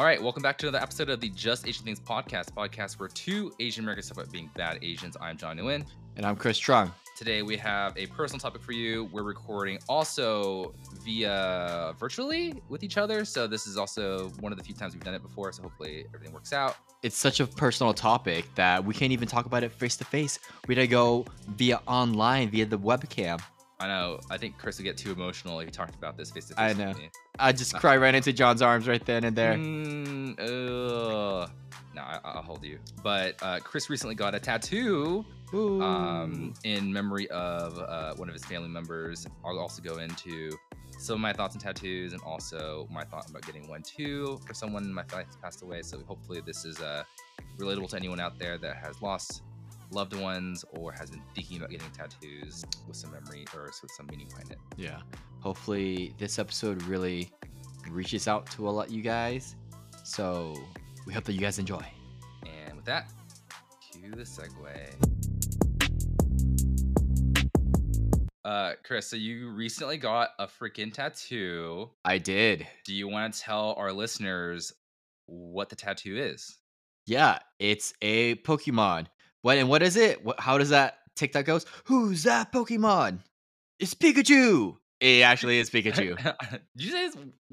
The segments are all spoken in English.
All right, welcome back to another episode of the Just Asian Things podcast, podcast where two Asian Americans talk about being bad Asians. I'm John Nguyen. And I'm Chris Trung. Today we have a personal topic for you. We're recording also via virtually with each other. So this is also one of the few times we've done it before. So hopefully everything works out. It's such a personal topic that we can't even talk about it face to face. We gotta go via online, via the webcam. I know. I think Chris would get too emotional if he talked about this face to face. I know. I just cry right into John's arms right then and there. Mm. No, I, will hold you. But uh, Chris recently got a tattoo um, in memory of uh, one of his family members. I'll also go into some of my thoughts on tattoos and also my thought about getting one too for someone in my family that's passed away. So hopefully this is uh, relatable to anyone out there that has lost loved ones or has been thinking about getting tattoos with some memory or with some meaning behind it. Yeah. Hopefully this episode really reaches out to a lot of you guys. So we hope that you guys enjoy. And with that, cue the segue. Uh, Chris, so you recently got a freaking tattoo. I did. Do you want to tell our listeners what the tattoo is? Yeah, it's a Pokemon. What and what is it? What, how does that TikTok goes? Who's that Pokemon? It's Pikachu. It actually is Pikachu. Did you say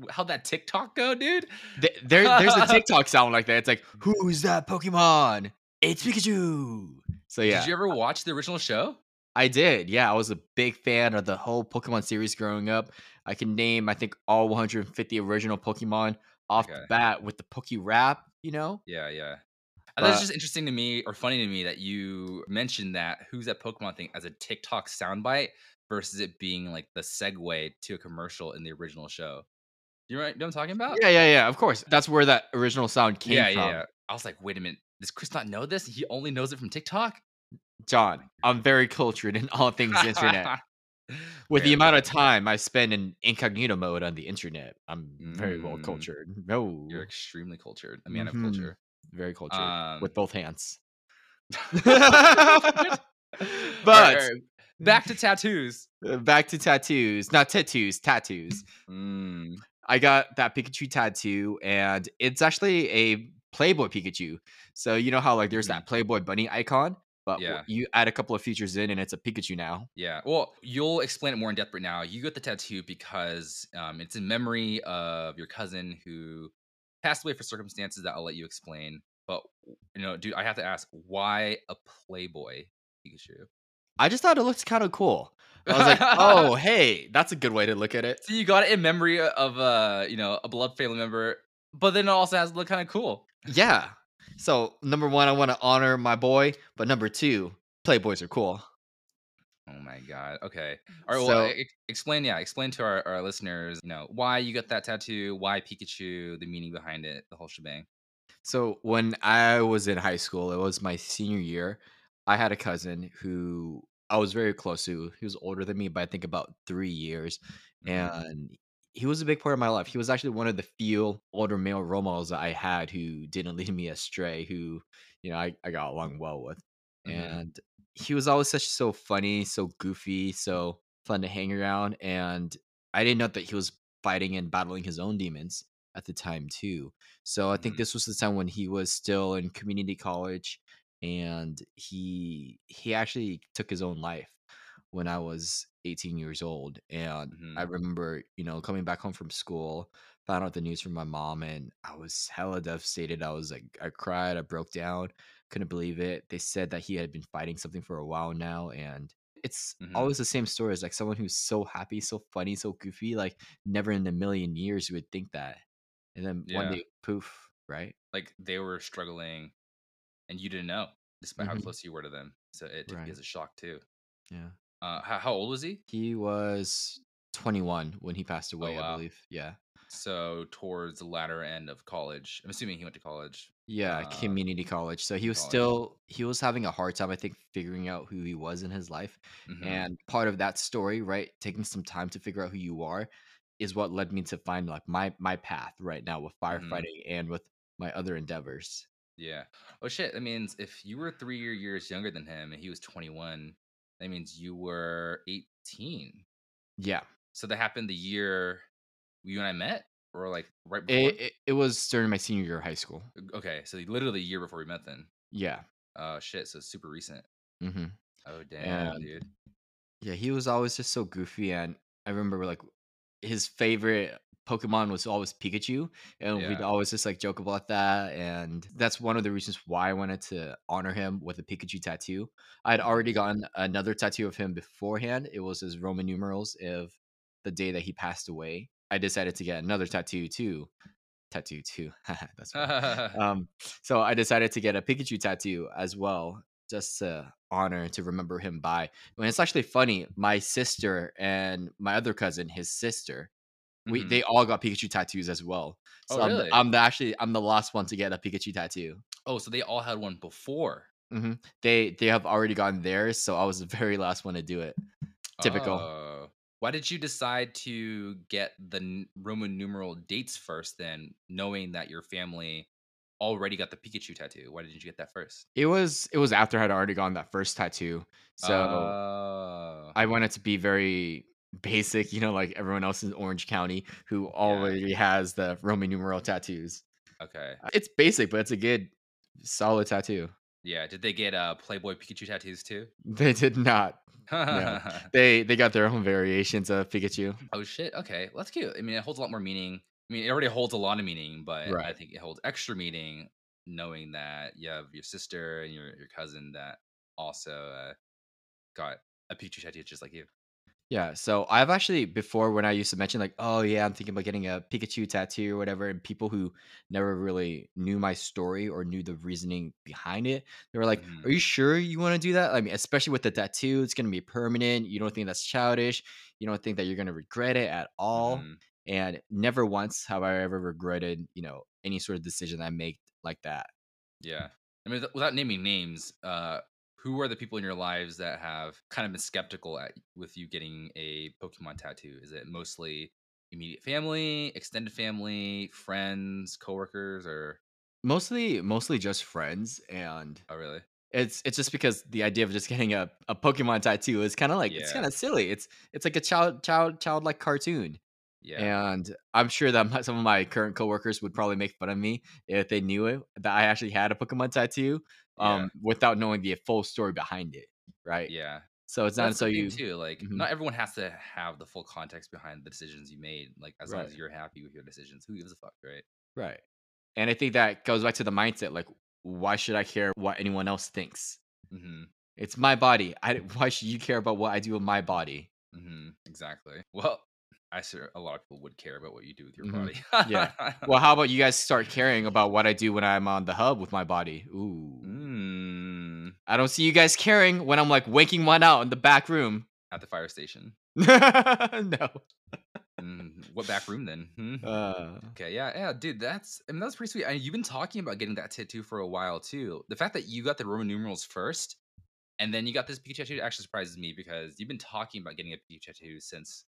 how that TikTok go, dude? There, there's a TikTok sound like that. It's like, who's that Pokemon? It's Pikachu. So yeah. Did you ever watch the original show? I did. Yeah, I was a big fan of the whole Pokemon series growing up. I can name, I think, all 150 original Pokemon off okay. the bat with the Poke Rap. You know? Yeah, yeah. Thought it's just interesting to me or funny to me that you mentioned that who's that Pokemon thing as a TikTok soundbite versus it being like the segue to a commercial in the original show. You know, what I'm talking about? Yeah, yeah, yeah. Of course. That's where that original sound came yeah, from. Yeah, yeah. I was like, wait a minute. Does Chris not know this? He only knows it from TikTok? John, I'm very cultured in all things internet. With the amount of time I spend in incognito mode on the internet, I'm very well mm. cultured. No, you're extremely cultured. A man mm-hmm. of culture. Very cultured um, with both hands. but right, back to tattoos. Uh, back to tattoos, not tattoos, tattoos. Mm. I got that Pikachu tattoo, and it's actually a Playboy Pikachu. So you know how like there's mm. that Playboy bunny icon, but yeah. you add a couple of features in, and it's a Pikachu now. Yeah. Well, you'll explain it more in depth right now. You got the tattoo because um, it's in memory of your cousin who passed away for circumstances that I'll let you explain. But you know, dude, I have to ask, why a Playboy Pikachu? I just thought it looked kind of cool. I was like, oh, hey, that's a good way to look at it. So you got it in memory of uh, you know, a blood family member, but then it also has to look kind of cool. Yeah. So number one, I want to honor my boy, but number two, Playboys are cool. Oh my god. Okay. All right. So, well, explain. Yeah, explain to our, our listeners. You know why you got that tattoo, why Pikachu, the meaning behind it, the whole shebang. So when I was in high school, it was my senior year. I had a cousin who I was very close to. He was older than me by I think about three years, mm-hmm. and he was a big part of my life. He was actually one of the few older male role models that I had who didn't lead me astray. Who you know I, I got along well with, mm-hmm. and he was always such so funny, so goofy, so fun to hang around. And I didn't know that he was fighting and battling his own demons at the time too. So I think mm-hmm. this was the time when he was still in community college and he he actually took his own life when I was 18 years old. And mm-hmm. I remember, you know, coming back home from school, found out the news from my mom and I was hella devastated. I was like I cried, I broke down couldn't believe it. They said that he had been fighting something for a while now, and it's mm-hmm. always the same story. It's like someone who's so happy, so funny, so goofy. Like never in a million years you would think that, and then yeah. one day, poof, right? Like they were struggling, and you didn't know, despite mm-hmm. how close you were to them. So it took right. as a shock too. Yeah. Uh, how, how old was he? He was 21 when he passed oh, away, oh, wow. I believe. Yeah. So towards the latter end of college. I'm assuming he went to college. Yeah, uh, community college. So he was college. still he was having a hard time, I think, figuring out who he was in his life. Mm-hmm. And part of that story, right, taking some time to figure out who you are, is what led me to find like my my path right now with mm-hmm. firefighting mm-hmm. and with my other endeavors. Yeah. Oh shit. That means if you were three years younger than him and he was 21, that means you were 18. Yeah. So that happened the year you and I met or like right before? It, it, it was during my senior year of high school. okay, so literally a year before we met then. Yeah. Oh shit, so super recent. Mm-hmm. Oh damn, And dude. yeah, he was always just so goofy. And I remember like his favorite Pokemon was always Pikachu, and we'd always just like joke about that. And that's one of the reasons why I wanted to honor him with a Pikachu tattoo. I'd already Mhm. gotten another tattoo of him beforehand. It was his Roman numerals of the day that he passed away. I decided to get another tattoo too. Tattoo too. that's funny. Um, so I decided to get a Pikachu tattoo as well, just to honor to remember him by. And it's actually funny. My sister and my other cousin, his sister, we Mhm. they all got Pikachu tattoos as well. Oh, So I'm, the, really? I'm the actually I'm the last one to get a Pikachu tattoo. Oh, so they all had one before. hmm They they have already gotten theirs, so I was the very last one to do it. Typical. Oh. Why did you decide to get the Roman numeral dates first then, knowing that your family already got the Pikachu tattoo? Why didn't you get that first? It was it was after I had already gotten that first tattoo, so Oh. I wanted to be very basic, you know, like everyone else in Orange County who already has the Roman numeral tattoos. okay. It's basic, but it's a good, solid tattoo. Yeah. Did they get uh Playboy Pikachu tattoos too? They did not. They they got their own variations of Pikachu. oh shit. Okay. Well, that's cute. I mean, it holds a lot more meaning. I mean, it already holds a lot of meaning, but I think it holds extra meaning knowing that you have your sister and your your cousin that also uh, got a Pikachu tattoo just like you. Yeah, so I've actually before when I used to mention like, oh yeah, I'm thinking about getting a Pikachu tattoo or whatever, and people who never really knew my story or knew the reasoning behind it, they were like, Mhm. "Are you sure you want to do that?" I mean, especially with the tattoo, it's gonna be permanent. You don't think that's childish. You don't think that you're gonna regret it at all. Mhm. And never once have I ever regretted, you know, any sort of decision I make like that. Yeah. I mean, without naming names, uh, who are the people in your lives that have kind of been skeptical at with you getting a Pokemon tattoo? Is it mostly immediate family, extended family, friends, coworkers, or Mostly, mostly just friends, and oh really? It's it's just because the idea of just getting a, a Pokemon tattoo is kind of like it's kind of silly. It's it's like a child child childlike cartoon, Yeah. and I'm sure that my, some of my current coworkers would probably make fun of me if they knew it that I actually had a Pokemon tattoo, Yeah. um, without knowing the full story behind it, right? Yeah. So it's not that's the until thing you too. Like, Mhm. not everyone has to have the full context behind the decisions you made. Like, as long as you're happy with your decisions, who gives a fuck, right? right, and I think that goes back to the mindset. Like, why should I care what anyone else thinks? Mm-hmm. It's my body. I why should you care about what I do with my body? Mm-hmm. Exactly. Well, I sure a lot of people would care about what you do with your Mhm. body. Yeah. Well, how about you guys start caring about what I do when I'm on the hub with my body? Ooh. Mm, I don't see you guys caring when I'm like waking one out in the back room. at the fire station. no. Mm, what back room then? Hmm? Uh, Okay, yeah, yeah, dude, that's I mean that's pretty sweet. I, you've been talking about getting that tattoo for a while too. The fact that you got the Roman numerals first, and then you got this Pikachu tattoo actually surprises me because you've been talking about getting a Pikachu tattoo since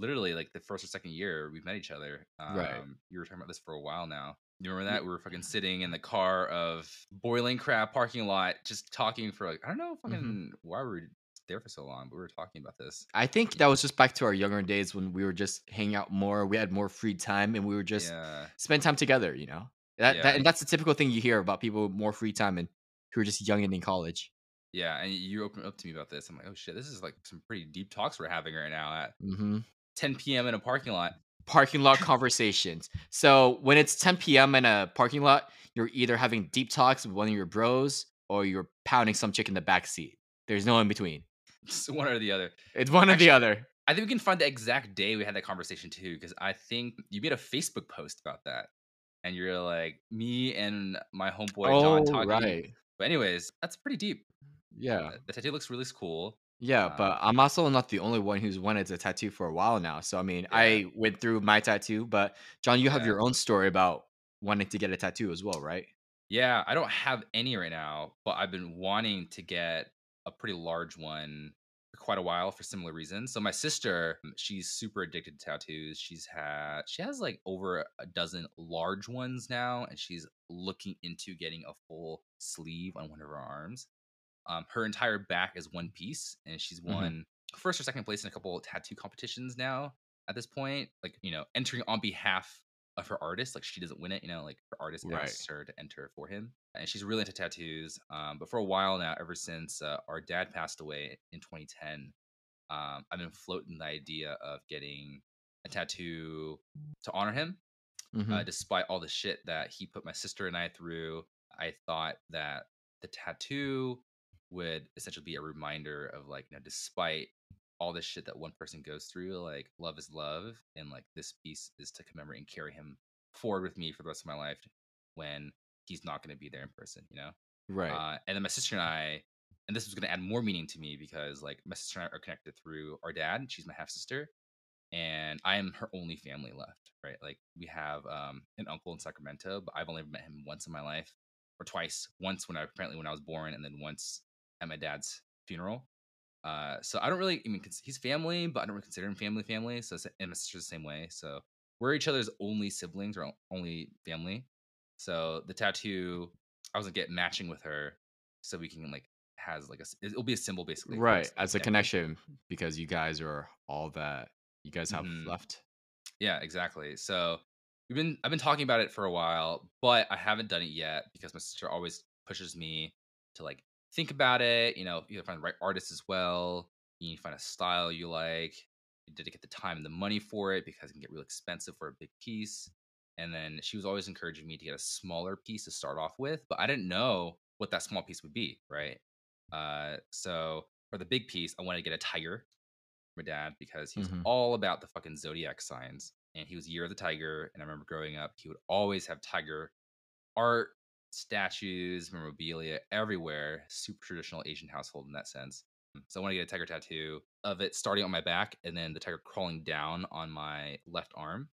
literally like the first or second year we've met each other. Um, Right. You were talking about this for a while now. You remember that we were fucking sitting in the car of Boiling Crab parking lot, just talking for like I don't know Mm-hmm. fucking why we were we there for so long, but we were talking about this. I think that was just back to our younger days when we were just hanging out more. We had more free time and we were just yeah, spend time together, you know? That, Yeah. that and that's the typical thing you hear about people with more free time and who are just young and in college. yeah, and you opened up to me about this. I'm like, oh shit, this is like some pretty deep talks we're having right now at hmm 10 p.m. in a parking lot. Parking lot conversations. So when it's 10 p.m. in a parking lot, you're either having deep talks with one of your bros or you're pounding some chick in the back seat. There's no in between. Just one or the other. It's one or the other. I think we can find the exact day we had that conversation too, because I think you made a Facebook post about that. And you're like, me and my homeboy John Oh, talking. right. But anyways, that's pretty deep. Yeah. The tattoo looks really cool. Yeah, Um, but I'm also not the only one who's wanted a tattoo for a while now. So I mean, I went through my tattoo, but John, you have Yeah. your own story about wanting to get a tattoo as well, right? Yeah, I don't have any right now, but I've been wanting to get a pretty large one for quite a while for similar reasons. So my sister, um, she's super addicted to tattoos. She's had she has like over a dozen large ones now, and she's looking into getting a full sleeve on one of her arms. Um, her entire back is one piece, and she's Mhm. won first or second place in a couple tattoo competitions now at this point. Like you know, entering on behalf of her artist. Like she doesn't win it. You know, like her artist Right. asks her to enter for him, and she's really into tattoos. Um, but for a while now, ever since uh, our dad passed away in 2010, um, I've been floating the idea of getting a tattoo to honor him Mhm. uh, despite all the shit that he put my sister and I through, I thought that the tattoo would essentially be a reminder of like, you know, despite all this shit that one person goes through, like love is love, and like this piece is to commemorate and carry him forward with me for the rest of my life when he's not going to be there in person, you know. right. Uh, and then my sister and I, and this was going to add more meaning to me because like my sister and I are connected through our dad. She's my half sister, and I am her only family left. Right, like we have um, an uncle in Sacramento, but I've only met him once in my life, or twice. Once when I apparently when I was born, and then once at my dad's funeral. Uh, so I don't really. I mean, he's family, but I don't really consider him family. Family. So it's- and my sister's the same way. So we're each other's only siblings or only family. So the tattoo, I was gonna get matching with her, so we can like has like a It'll be a symbol basically. right. us, As a connection, because you guys are all that you guys have Mhm. left. Yeah, exactly. So we've been I've been talking about it for a while, but I haven't done it yet because my sister always pushes me to like think about it. You know, you find the right artist as well. You need to find a style you like. You dedicate the time and the money for it because it can get real expensive for a big piece. And then she was always encouraging me to get a smaller piece to start off with, but I didn't know what that small piece would be, right? Uh, so for the big piece, I wanted to get a tiger for my dad because he was Mhm. all about the fucking zodiac signs and he was year of the tiger and i remember growing up he would always have tiger art statues memorabilia everywhere super traditional asian household in that sense so i want to get a tiger tattoo of it starting on my back and then the tiger crawling down on my left arm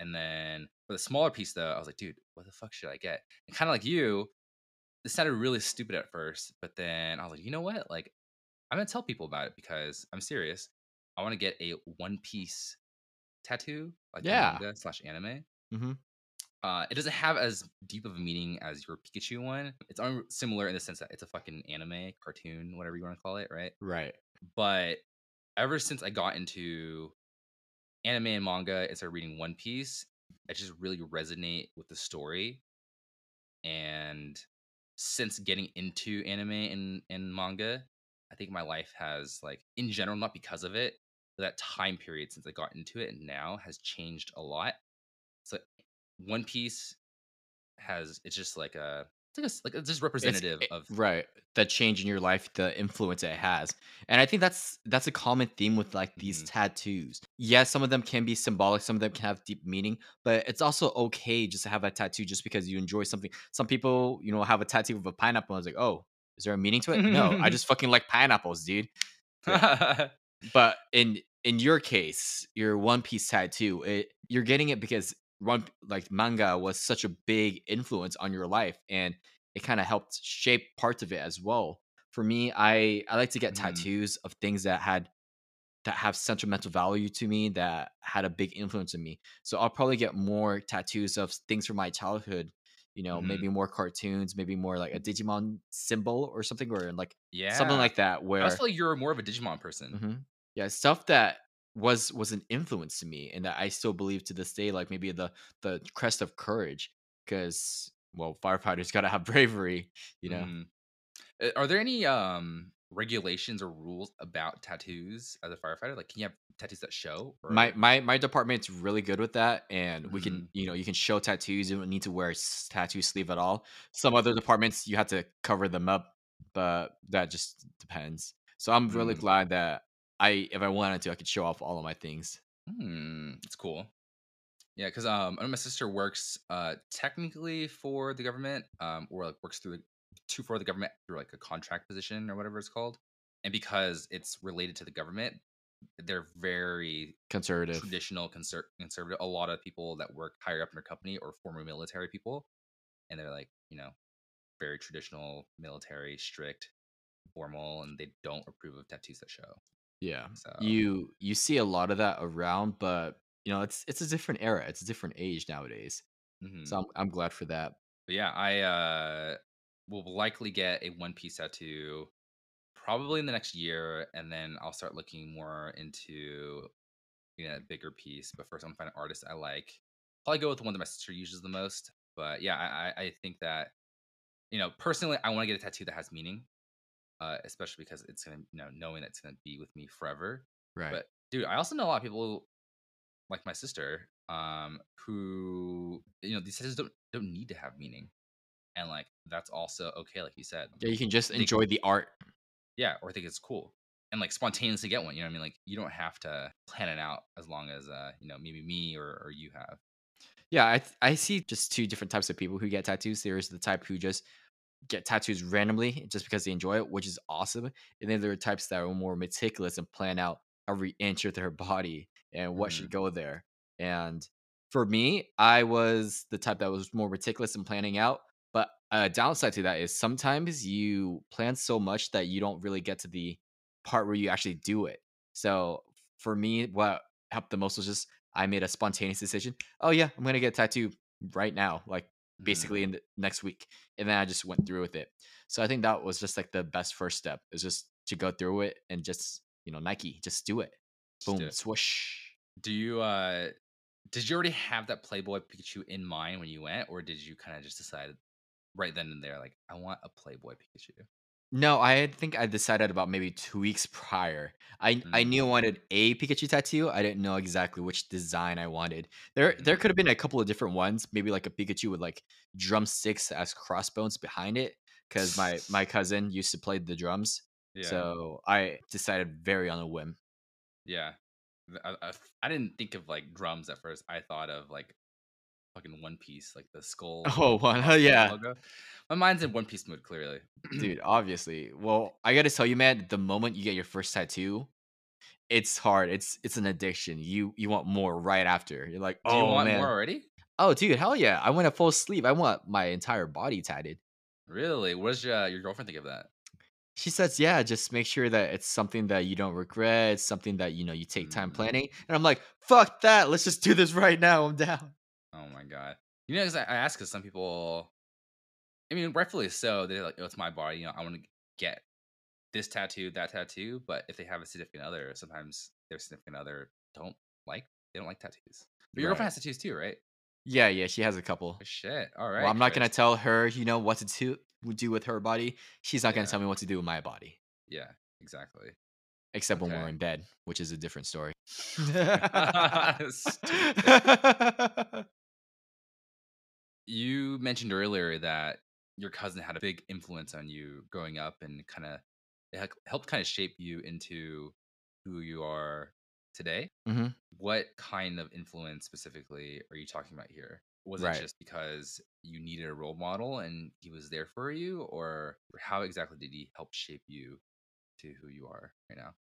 and then for the smaller piece though i was like dude what the fuck should i get and kind of like you this sounded really stupid at first but then i was like you know what like I'm gonna tell people about it because I'm serious. I want to get a One Piece tattoo, like Yeah. manga slash anime. Mhm. Uh, it doesn't have as deep of a meaning as your Pikachu one. It's un- similar in the sense that it's a fucking anime, cartoon, whatever you want to call it, right? Right. But ever since I got into anime and manga and started reading One Piece, I just really resonate with the story. And since getting into anime and, and manga, I think my life has like in general, not because of it, but that time period since I got into it and now has changed a lot. So One Piece has it's just like a it's like a, like it's just It's- representative it- of right the change in your life the influence it has and i think that's that's a common theme with like these Mhm. tattoos. Yes some of them can be symbolic some of them can have deep meaning but it's also okay just to have a tattoo just because you enjoy something. Some people you know have a tattoo of a pineapple and it's like oh is there a meaning to it? No i just fucking like pineapples dude. But in in your case your one piece tattoo it you're getting it because one like manga was such a big influence on your life and it kind of helped shape parts of it as well for me i i like to get Mhm. tattoos of things that had that have sentimental value to me that had a big influence on me so i'll probably get more tattoos of things from my childhood you know Mhm. maybe more cartoons maybe more like a digimon symbol or something or like yeah, something like that where i feel like you're more of a Digimon person. Mhm. Yeah, stuff that was was an influence to me and that I still believe to this day, like maybe the the crest of courage, because well, firefighters gotta have bravery, you know. Uh, Are there any um regulations or rules about tattoos as a firefighter? Like, can you have tattoos that show? Or... My my my department's really good with that, and we Mhm. can you know you can show tattoos. You don't need to wear a tattoo sleeve at all. Some other departments you have to cover them up, but that just depends. So I'm really Mm. glad that I if I wanted to, I could show off all of my things. Hmm, it's cool. Yeah, because um, I know my sister works uh technically for the government, um, or like works through the to for the government through like a contract position or whatever it's called. And because it's related to the government, they're very Conservative. traditional conser- conservative. A lot of people that work higher up in their company or former military people, and they're like, you know, very traditional, military, strict, formal, and they don't approve of tattoos that show. Yeah. So You you see a lot of that around, but you know, it's it's a different era. It's a different age nowadays. mhm. So I'm I'm glad for that. But yeah, I uh will likely get a one piece tattoo probably in the next year, and then I'll start looking more into you know, a bigger piece. But first, I'm gonna find an artist I like. Probably go with the one that my sister uses the most. But yeah, I, I I think that you know, personally, I want to get a tattoo that has meaning, uh, especially because it's gonna, you know, knowing that it's gonna be with me forever. Right. But dude, I also know a lot of people like my sister, um, who you know these tattoos don't don't need to have meaning, and like that's also okay, like you said. Yeah, you can just think- enjoy the art. Yeah, or think it's cool and like spontaneously get one. You know what I mean? Like you don't have to plan it out as long as uh, you know, maybe me or or you have. Yeah, I th- I see just two different types of people who get tattoos. There's the type who just get tattoos randomly just because they enjoy it, which is awesome. And then there are types that are more meticulous and plan out every inch of their body and what should mm-hmm. go there. And for me, I was the type that was more meticulous in planning out. But a downside to that is sometimes you plan so much that you don't really get to the part where you actually do it. So for me, what helped the most was just I made a spontaneous decision. Oh yeah, I'm gonna get a tattoo right now, like Mhm. basically in the next week, and then I just went through with it. So I think that was just like the best first step is just to go through it and just you know Nike, just do it. Just do Boom, it. swoosh. Do you uh did you already have that Playboy Pikachu in mind when you went, or did you kind of just decide right then and there, like, I want a Playboy Pikachu? No, I think I decided about maybe two weeks prior. I I knew I Mm. wanted a Pikachu tattoo. I didn't know exactly which design I wanted. There there could have been a couple of different ones. Maybe like a Pikachu with like drumsticks as crossbones behind it. Because my my cousin used to play the drums. Yeah. So I decided very on a whim. Yeah. Th- I, I, I didn't think of like drums at first. I thought of like fucking One Piece, like the skull. Oh, one, crossbones yeah. Logo. My mind's in One Piece mood, clearly. Dude, obviously. Well, I gotta tell you, man, the moment you get your first tattoo, it's hard. It's it's an addiction. You you want more right after. You're like, Do you oh want man. more already? Oh, dude, hell yeah. I want a full sleeve. I want my entire body tatted. Really? What does your, your girlfriend think of that? She says, yeah, just make sure that it's something that you don't regret, it's something that you know you take time Mm. planning. And I'm like, fuck that. Let's just do this right now. I'm down. Oh my god. You know, 'cause I, I ask because some people, I mean, rightfully so. They're like, "Oh, it's my body. You know, I want to get this tattoo, that tattoo." But if they have a significant other, sometimes their significant other don't like. They don't like tattoos. But your Right. girlfriend has tattoos too, right? Yeah, yeah, she has a couple. Oh, shit. All right. well, I'm not gonna tell her, you know, what to do, do with her body. She's not gonna tell me what to do with my body. Yeah. Exactly. Except when we're in bed, which is a different story. You mentioned earlier that your cousin had a big influence on you growing up, and kind of it helped kind of shape you into who you are today. Mhm. What kind of influence specifically are you talking about here? Was Right. it just because you needed a role model and he was there for you, or how exactly did he help shape you to who you are right now?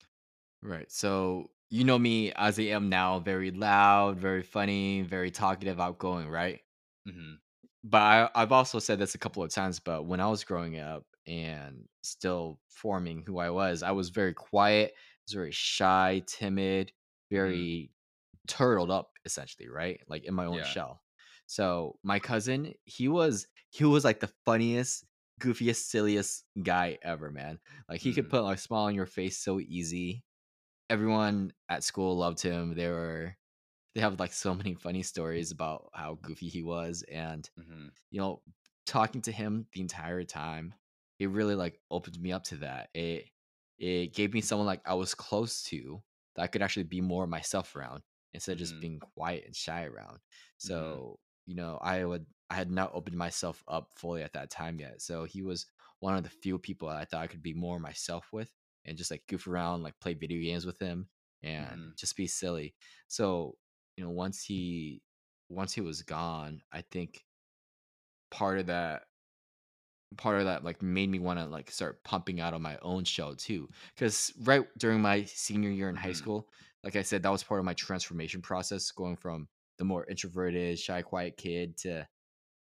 Right. So you know me as I am now, very loud, very funny, very talkative, outgoing, right? hmm But I, I've also said this a couple of times, but when I was growing up and still forming who I was, I was very quiet, I was very shy, timid, very turtled up, essentially, right? Like in my own Yeah. shell. So my cousin, he was he was like the funniest, goofiest, silliest guy ever, man. Like he could Mm. put like a smile on your face so easy. Everyone at school loved him. They were they have like so many funny stories about how goofy he was and hmm you know talking to him the entire time it really like opened me up to that. It it gave me someone like i was close to that i could actually be more myself around instead of just Mhm. being quiet and shy around. So you know i would i had not opened myself up fully at that time yet so he was one of the few people i thought i could be more myself with and just like goof around like play video games with him and Mhm. just be silly. So you know once he once he was gone i think part of that part of that like made me want to like start pumping out on my own show too because right during my senior year in high Mhm. school like i said that was part of my transformation process going from the more introverted shy quiet kid to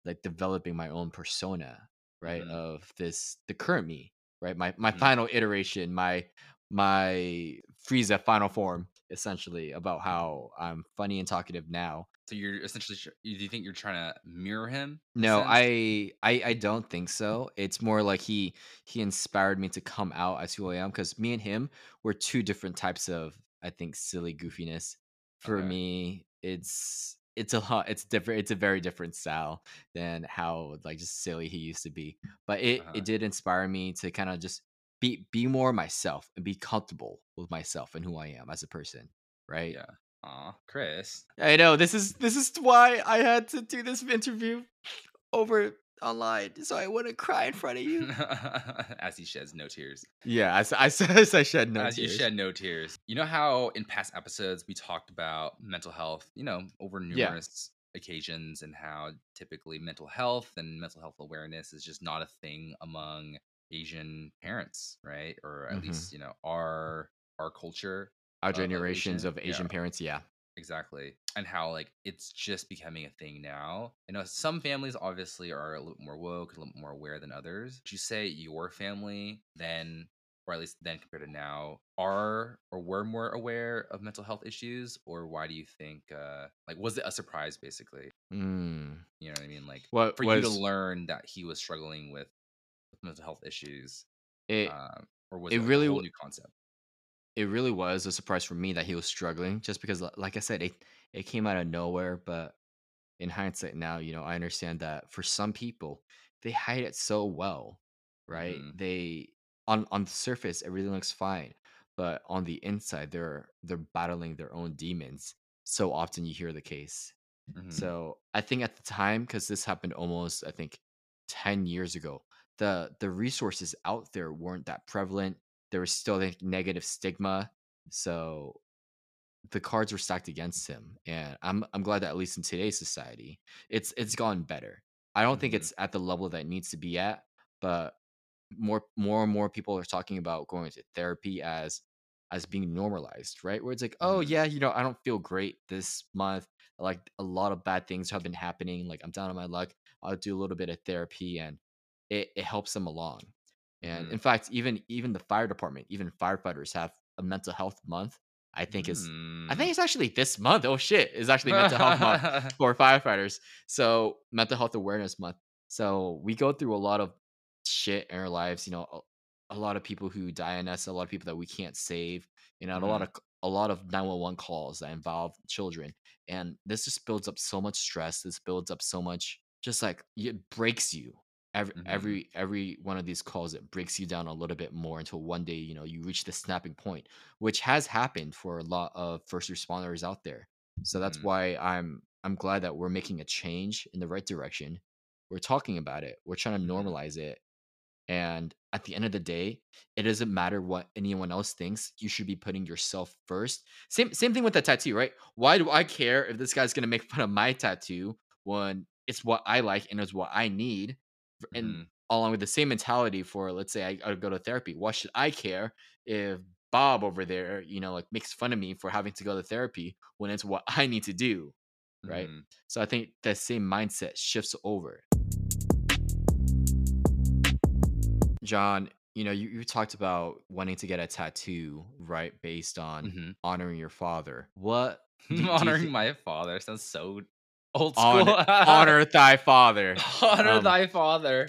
like developing my own persona right Mhm. of this the current me right my my Mhm. final iteration my my frieza final form essentially about how i'm funny and talkative now So you're essentially, you- do you think you're trying to mirror him? no. I, I I don't think so. It's more like he he inspired me to come out as who I am because me and him were two different types of I think silly goofiness for Okay. me, it's it's a lot. It's different. It's a very different style than how like just silly he used to be. But it Uh-huh. it did inspire me to kind of just be be more myself and be comfortable with myself and who I am as a person. Right. Yeah. Aw, Chris. I know this is this is why I had to do this interview over online so I wouldn't cry in front of you. As he sheds no tears. Yeah, I as I shed no tears. As you shed no tears. You know how in past episodes we talked about mental health, you know, over Yeah. numerous occasions and how typically mental health and mental health awareness is just not a thing among Asian parents, right? Or at Mhm. least, you know, our our culture Our of generations Asian- of Asian yeah. parents, yeah. exactly and how like it's just becoming a thing now i know some families obviously are a little more woke a little more aware than others would you say your family then or at least then compared to now are or were more aware of mental health issues or why do you think uh like was it a surprise basically Mm. you know what i mean like What for you to learn that he was struggling with mental health issues it? um or was it it, really a new concept it really was a surprise for me that he was struggling, just because, like I said, it it came out of nowhere. But in hindsight, now you know I understand that for some people, they hide it so well, right? Mhm. They on on the surface everything looks fine, but on the inside they're they're battling their own demons. So often you hear the case. Mhm. So I think at the time, because this happened almost, I think, ten years ago, the the resources out there weren't that prevalent. There was still a negative stigma, so the cards were stacked against him. And I'm I'm glad that at least in today's society, it's it's gone better. I don't think Mhm. it's at the level that it needs to be at, but more more and more people are talking about going to therapy as as being normalized, right? Where it's like, oh Mhm. yeah, you know, I don't feel great this month. Like a lot of bad things have been happening. Like I'm down on my luck. I'll do a little bit of therapy and it, it helps them along. And Mhm. in fact, even even the fire department, even firefighters have a mental health month. I think is I Mm. think it's actually this month. Oh shit, it's actually mental health month for firefighters. So mental health awareness month. So we go through a lot of shit in our lives. You know, a, a lot of people who die in us, a lot of people that we can't save. You know, and a lot of a lot of nine one one calls that involve children, and this just builds up so much stress. This builds up so much, just like it breaks you. Every Mhm. every every one of these calls, it breaks you down a little bit more until one day, you know, you reach the snapping point, which has happened for a lot of first responders out there. So that's Mhm. why I'm I'm glad that we're making a change in the right direction. We're talking about it. We're trying to Mhm. normalize it. And at the end of the day, it doesn't matter what anyone else thinks. You should be putting yourself first. Same same thing with the tattoo, right? Why do I care if this guy's gonna make fun of my tattoo when it's what I like and it's what I need? And Mhm. along with the same mentality for let's say I, I go to therapy. Why should I care if Bob over there, you know, like makes fun of me for having to go to therapy when it's what I need to do, right? Mhm. So I think that same mindset shifts over. John, you know, you, you talked about wanting to get a tattoo, right? Based on Mhm. honoring your father. What do, Honoring thi- my father sounds so old school. honor, honor thy father? honor um, thy father.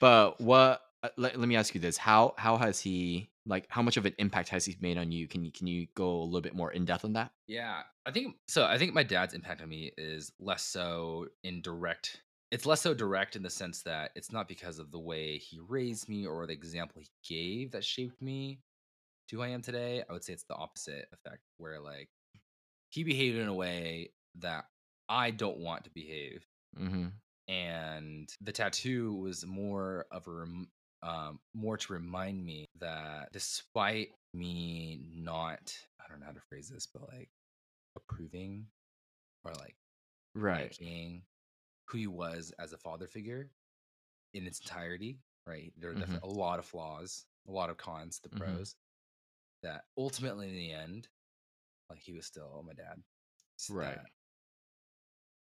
But what? uh, Let, let me ask you this: how how has he like? How much of an impact has he made on you? Can you can you go a little bit more in depth on that? Yeah, I think so. I think my dad's impact on me is less so indirect. It's less so direct in the sense that it's not because of the way he raised me or the example he gave that shaped me to who I am today. I would say it's the opposite effect, where like he behaved in a way that I don't want to behave. Mm-hmm. and the tattoo was more of a rem- um, more to remind me that despite me not i don't know how to phrase this but like approving or like Right. liking who he was as a father figure in its entirety right there are Mhm. definitely a lot of flaws a lot of cons the Mhm. pros that ultimately in the end like he was still my dad so Right. that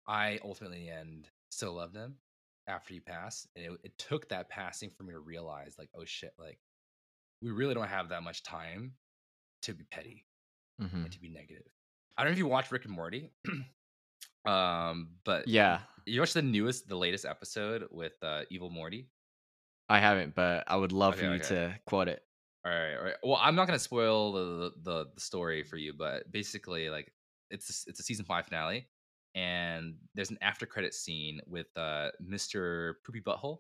I ultimately in the end still loved him after he passed. And it, it took that passing for me to realize, like, oh shit, like we really don't have that much time to be petty Mm-hmm. and to be negative. I don't know if you watched Rick and Morty, um, but Yeah, you watched the newest, the latest episode with uh, Evil Morty. I haven't, but I would love Okay, for you okay. to quote it. All right, all right. Well, I'm not gonna spoil the, the the the story for you, but basically, like it's it's a season five finale, and there's an after credit scene with uh Mr. Poopy Butthole.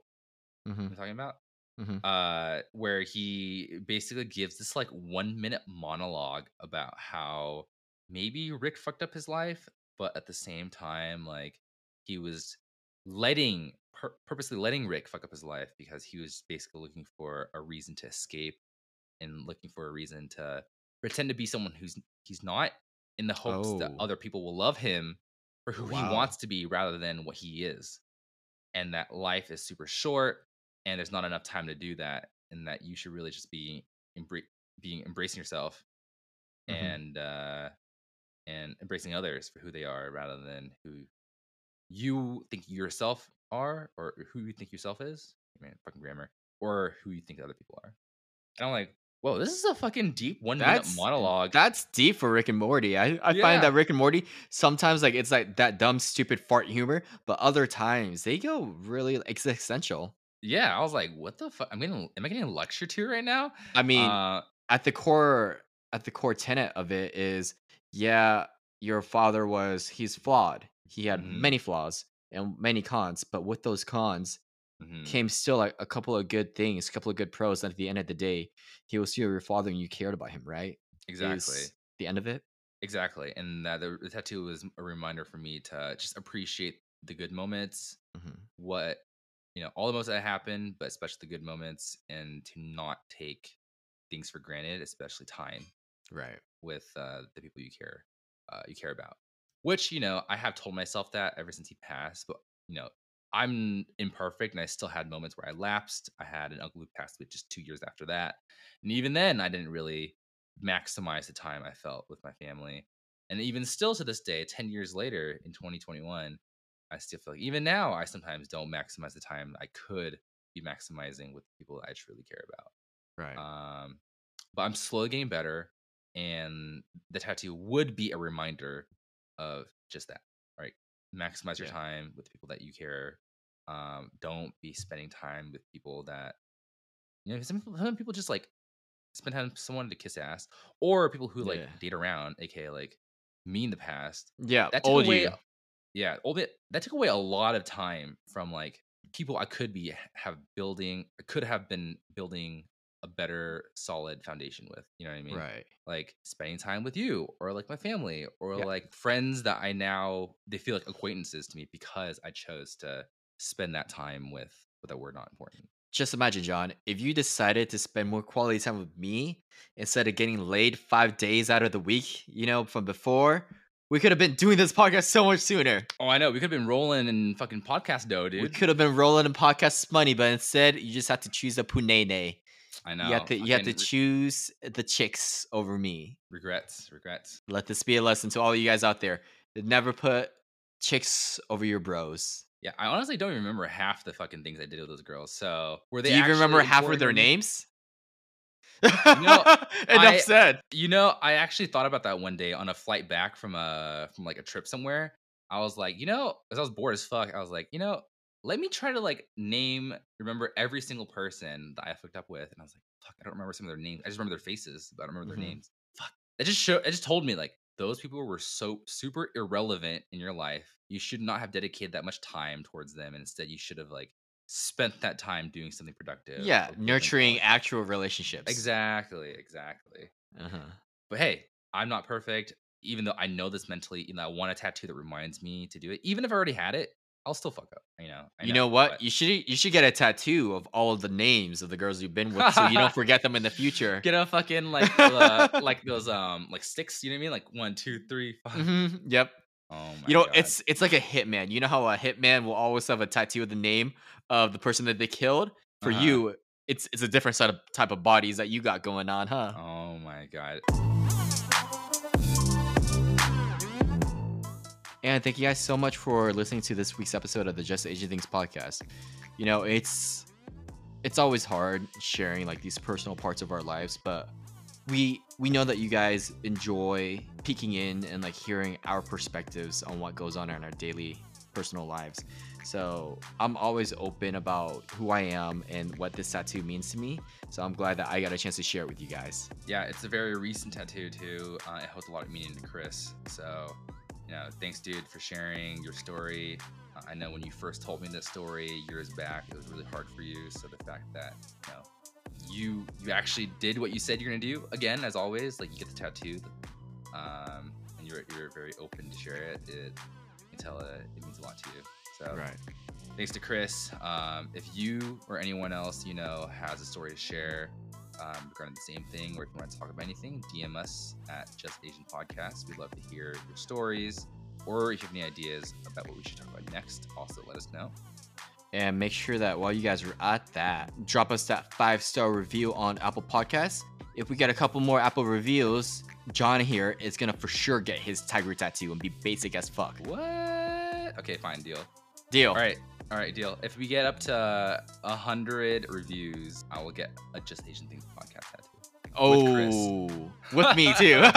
Mhm. I'm talking about Mhm. uh where he basically gives this like one minute monologue about how maybe Rick fucked up his life, but at the same time, like he was letting pur- purposely letting Rick fuck up his life because he was basically looking for a reason to escape and looking for a reason to pretend to be someone who's he's not in the hopes that Oh. other people will love him for who he wants to be rather than what he is and that life is super short and there's not enough time to do that and that you should really just be embra- being embracing yourself Mhm. and uh and embracing others for who they are rather than who you think yourself are or who you think yourself is I mean, fucking grammar or who you think other people are and i'm like whoa this is a fucking deep one minute That's monologue That's deep for Rick and Morty. I, I Yeah. find that Rick and Morty sometimes like it's like that dumb stupid fart humor, but other times they go really existential. yeah i was like what the fuck i'm getting am i getting lecture to right now I mean, uh at the core at the core tenet of it is yeah, your father was he's flawed. He had Mhm. many flaws and many cons, but with those cons mhm. came still like a couple of good things, a couple of good pros. And at the end of the day, he was still your father and you cared about him, right? exactly Is the end of it. Exactly. And that the, the tattoo was a reminder for me to just appreciate the good moments, Mhm. what, you know, all the moments that happened, but especially the good moments, and to not take things for granted, especially time Right. with uh, the people you care, uh, you care about. Which, you know, I have told myself that ever since he passed, but, you know, I'm imperfect and I still had moments where I lapsed. I had an uncle who passed away just two years after that. And even then, I didn't really maximize the time I felt with my family. And even still to this day, 10 years later in 2021, I still feel like even now, I sometimes don't maximize the time I could be maximizing with people I truly care about. Right. Um, but I'm slowly getting better, and the tattoo would be a reminder of just that. Right, maximize your Yeah. time with the people that you care. Um, don't be spending time with people that you know. Some people, some people just like spend time with someone to kiss ass, or people who like Yeah. date around, aka like me in the past. yeah. That took Old away, you. yeah, old bit. That took away a lot of time from like people I could be have building, could have been building a better solid foundation with. You know what I mean? Right. Like spending time with you, or like my family, or Yeah. like friends that I now they feel like acquaintances to me because I chose to spend that time with that were not important. Just imagine, John, if you decided to spend more quality time with me instead of getting laid five days out of the week, you know, from before, we could have been doing this podcast so much sooner. Oh, I know. We could have been rolling in fucking podcast dough, dude. We could have been rolling in podcast money, but instead you just have to choose the punene. I know. You have to you have to choose the chicks over me. regrets, regrets. Let this be a lesson to all you guys out there. Never put chicks over your bros. Yeah, I honestly don't even remember half the fucking things I did with those girls. So were they? Do you even remember half of their names? know, Enough I- said. You know, I actually thought about that one day on a flight back from a from like a trip somewhere. I was like, you know, as I was bored as fuck, I was like, you know, let me try to like name, remember every single person that I hooked up with, and I was like, fuck, I don't remember some of their names. I just remember their faces, but I don't remember Mhm. their names. Fuck, it just showed. It just told me like those people were so super irrelevant in your life. You should not have dedicated that much time towards them, and instead you should have like spent that time doing something productive. Yeah, nurturing actual relationships. Exactly, exactly. Uh-huh. But hey, I'm not perfect. Even though I know this mentally, you know, I want a tattoo that reminds me to do it. Even if I already had it, I'll still fuck up. You know. I You know what? but- You should you should get a tattoo of all of the names of the girls you've been with, so you don't forget them in the future. Get a fucking like uh, like those um like sticks. You know what I mean? Like one, two, three, five. Mhm, Yep. Oh my You know, God. it's it's like a hitman. You know how a hitman will always have a tattoo of the name of the person that they killed. For Uh-huh. you, it's it's a different set of type of bodies that you got going on, huh? Oh my god. And thank you guys so much for listening to this week's episode of the Just Asian Things podcast. You know, it's it's always hard sharing like these personal parts of our lives, but we we know that you guys enjoy peeking in and like hearing our perspectives on what goes on in our daily personal lives. So I'm always open about who I am and what this tattoo means to me. So I'm glad that I got a chance to share it with you guys. Yeah, it's a very recent tattoo too. Uh, it holds a lot of meaning to Chris. So, you know, thanks, dude, for sharing your story. Uh, I know when you first told me this story years back, it was really hard for you. So the fact that you know you you actually did what you said you're gonna do again, as always, like you get the tattoo, um, and you're you're very open to share it. It you can tell it, it means a lot to you. So Right. thanks to Chris. Um, if you or anyone else you know has a story to share um, regarding the same thing, or if you want to talk about anything, DM us at Just Asian Podcast. We'd love to hear your stories, or if you have any ideas about what we should talk about next, also let us know. And make sure that while you guys are at that, drop us that five star review on Apple Podcasts. If we get a couple more Apple reviews, John here is gonna for sure get his tiger tattoo and be basic as fuck. What? Okay, fine, deal. Deal. All right, all right, deal. If we get up to a hundred reviews, I will get a Just Asian Things podcast tattoo. Oh, with, me too.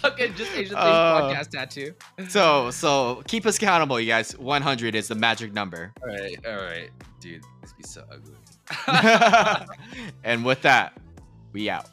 Fucking Just Asian Things Uh, podcast tattoo. so, so keep us accountable, you guys. 100 is the magic number. All right, all right, dude. This be so ugly. and with that, we out.